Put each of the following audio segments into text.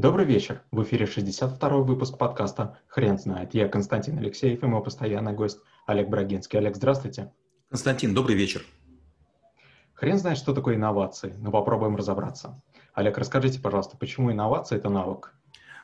Добрый вечер. В эфире 62-й выпуск подкаста «Хрен знает». Я Константин Алексеев и мой постоянный гость Олег Брагинский. Олег, здравствуйте. Константин, добрый вечер. Хрен знает, что такое инновации, но попробуем разобраться. Олег, расскажите, пожалуйста, почему инновация – это навык?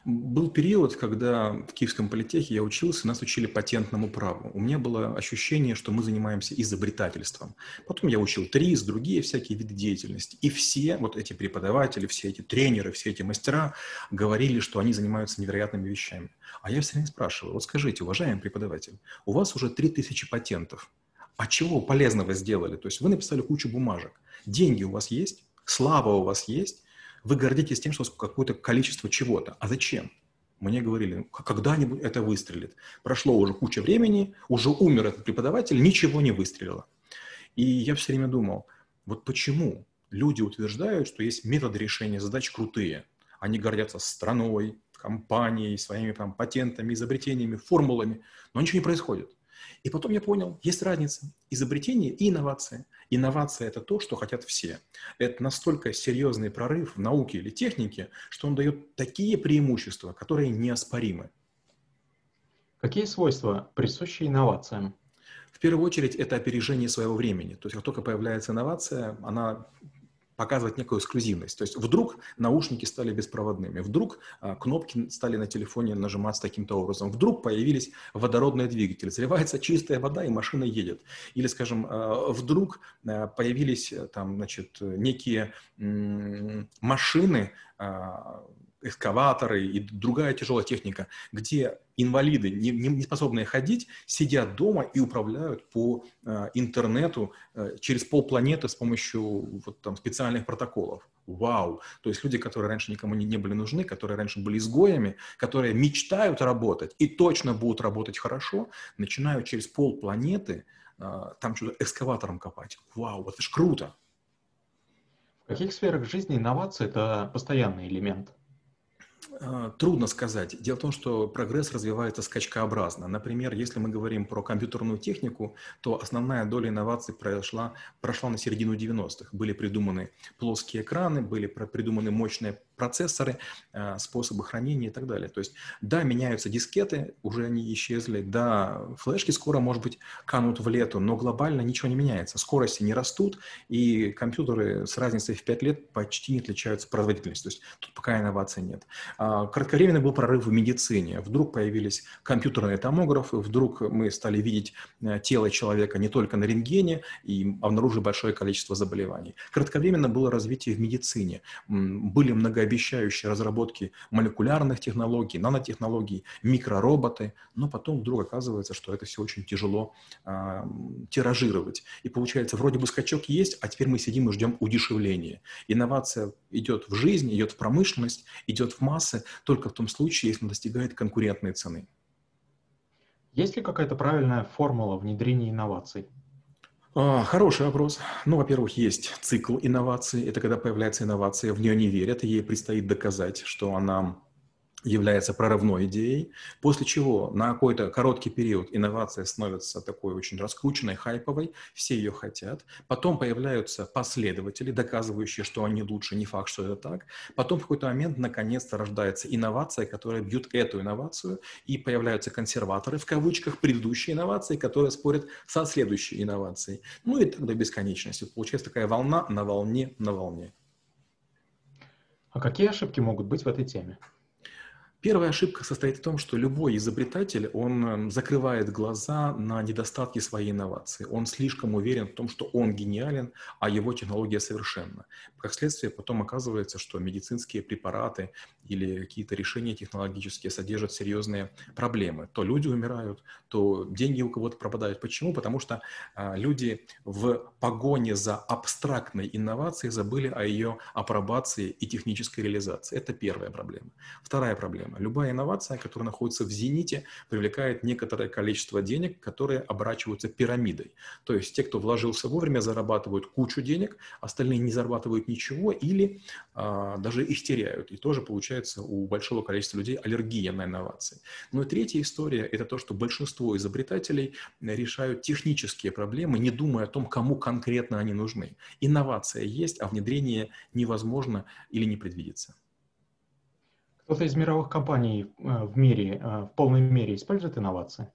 Был период, когда в Киевском политехе я учился, нас учили патентному праву. У меня было ощущение, что мы занимаемся изобретательством. Потом я учил ТРИС, другие всякие виды деятельности. И все вот эти преподаватели, все эти тренеры, все эти мастера говорили, что они занимаются невероятными вещами. А я все время спрашиваю, вот скажите, уважаемый преподаватель, у вас уже 3000 патентов. А чего полезного сделали? То есть вы написали кучу бумажек. Деньги у вас есть? Слава у вас есть? Вы гордитесь тем, что у вас какое-то количество чего-то. А зачем? Мне говорили, когда-нибудь это выстрелит. Прошло уже куча времени, уже умер этот преподаватель, ничего не выстрелило. И я все время думал, вот почему люди утверждают, что есть методы решения задач крутые. Они гордятся страной, компанией, своими там, патентами, изобретениями, формулами, но ничего не происходит. И потом я понял, есть разница изобретение и инновация. Инновация – это то, что хотят все. Это настолько серьезный прорыв в науке или технике, что он дает такие преимущества, которые неоспоримы. Какие свойства присущи инновациям? В первую очередь, это опережение своего времени. То есть, как только появляется инновация, она показывать некую эксклюзивность. То есть вдруг наушники стали беспроводными, вдруг а, кнопки стали на телефоне нажиматься таким-то образом, вдруг появились водородные двигатели, заливается чистая вода и машина едет. Или, скажем, а, вдруг а, появились там, значит, некие машины, эскаваторы и другая тяжелая техника, где инвалиды, не, не способные ходить, сидят дома и управляют по э, интернету э, через полпланеты с помощью вот, там, специальных протоколов. Вау! То есть люди, которые раньше никому не, не были нужны, которые раньше были изгоями, которые мечтают работать и точно будут работать хорошо, начинают через полпланеты э, там что-то экскаватором копать. Вау, это ж круто! В каких сферах жизни инновации – это постоянный элемент? А, трудно сказать. Дело в том, что прогресс развивается скачкообразно. Например, если мы говорим про компьютерную технику, то основная доля инноваций прошла, прошла на середину 90-х. Были придуманы плоские экраны, были придуманы мощные процессоры, а, способы хранения и так далее. То есть, да, меняются дискеты, уже они исчезли, да, флешки скоро, может быть, канут в лету, но глобально ничего не меняется. Скорости не растут, и компьютеры с разницей в 5 лет почти не отличаются производительностью. То есть, тут пока инноваций нет. А, кратковременно был прорыв в медицине. Вдруг появились компьютерные томографы, вдруг мы стали видеть э, тело человека не только на рентгене и обнаружили большое количество заболеваний. Кратковременно было развитие в медицине. Были многообещающие разработки молекулярных технологий, нанотехнологий, микророботы, но потом вдруг оказывается, что это все очень тяжело э, тиражировать. И получается, вроде бы скачок есть, а теперь мы сидим и ждем удешевления. Инновация идет в жизнь, идет в промышленность, идет в массы, массы только в том случае, если он достигает конкурентной цены. Есть ли какая-то правильная формула внедрения инноваций? А, хороший вопрос. Ну, во-первых, есть цикл инноваций. Это когда появляется инновация, в нее не верят, и ей предстоит доказать, что она является прорывной идеей, после чего на какой-то короткий период инновация становится такой очень раскрученной, хайповой, все ее хотят, потом появляются последователи, доказывающие, что они лучше, не факт, что это так, потом в какой-то момент наконец-то рождается инновация, которая бьет эту инновацию, и появляются консерваторы, в кавычках, предыдущие инновации, которые спорят со следующей инновацией. Ну и так до бесконечности. Получается такая волна на волне на волне. А какие ошибки могут быть в этой теме? Первая ошибка состоит в том, что любой изобретатель, он эм, закрывает глаза на недостатки своей инновации. Он слишком уверен в том, что он гениален, а его технология совершенна. Как следствие, потом оказывается, что медицинские препараты или какие-то решения технологические содержат серьезные проблемы. То люди умирают, то деньги у кого-то пропадают. Почему? Потому что а, люди в погоне за абстрактной инновацией забыли о ее апробации и технической реализации. Это первая проблема. Вторая проблема проблема. Любая инновация, которая находится в зените, привлекает некоторое количество денег, которые оборачиваются пирамидой. То есть те, кто вложился вовремя, зарабатывают кучу денег, остальные не зарабатывают ничего или а, даже их теряют. И тоже получается у большого количества людей аллергия на инновации. Но и третья история – это то, что большинство изобретателей решают технические проблемы, не думая о том, кому конкретно они нужны. Инновация есть, а внедрение невозможно или не предвидится. Кто-то из мировых компаний в мире в полной мере использует инновации?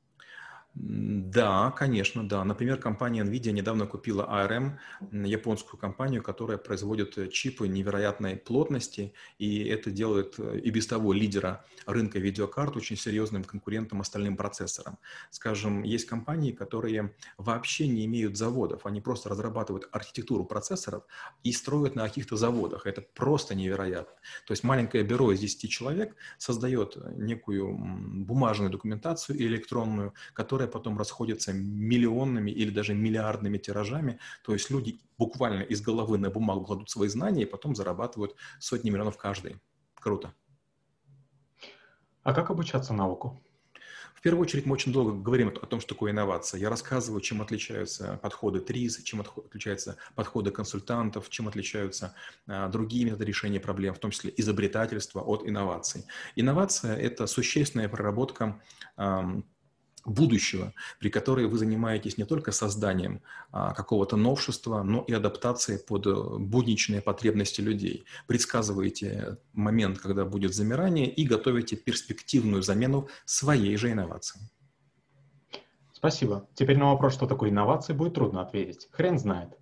Да, конечно, да. Например, компания NVIDIA недавно купила ARM, японскую компанию, которая производит э, чипы невероятной плотности, и это делает э, и без того лидера рынка видеокарт очень серьезным конкурентом остальным процессорам. Скажем, есть компании, которые вообще не имеют заводов, они просто разрабатывают архитектуру процессоров и строят на каких-то заводах. Это просто невероятно. То есть маленькое бюро из 10 человек создает некую бумажную документацию электронную, которая которая потом расходится миллионными или даже миллиардными тиражами. То есть люди буквально из головы на бумагу кладут свои знания и потом зарабатывают сотни миллионов каждый. Круто. А как обучаться навыку? В первую очередь мы очень долго говорим о том, что такое инновация. Я рассказываю, чем отличаются подходы ТРИЗ, чем отличаются подходы консультантов, чем отличаются а, другие методы решения проблем, в том числе изобретательство от инноваций. Инновация – это существенная проработка будущего, при которой вы занимаетесь не только созданием а, какого-то новшества, но и адаптацией под э, будничные потребности людей. Предсказываете момент, когда будет замирание, и готовите перспективную замену своей же инновации. Спасибо. Теперь на вопрос, что такое инновации, будет трудно ответить. Хрен знает.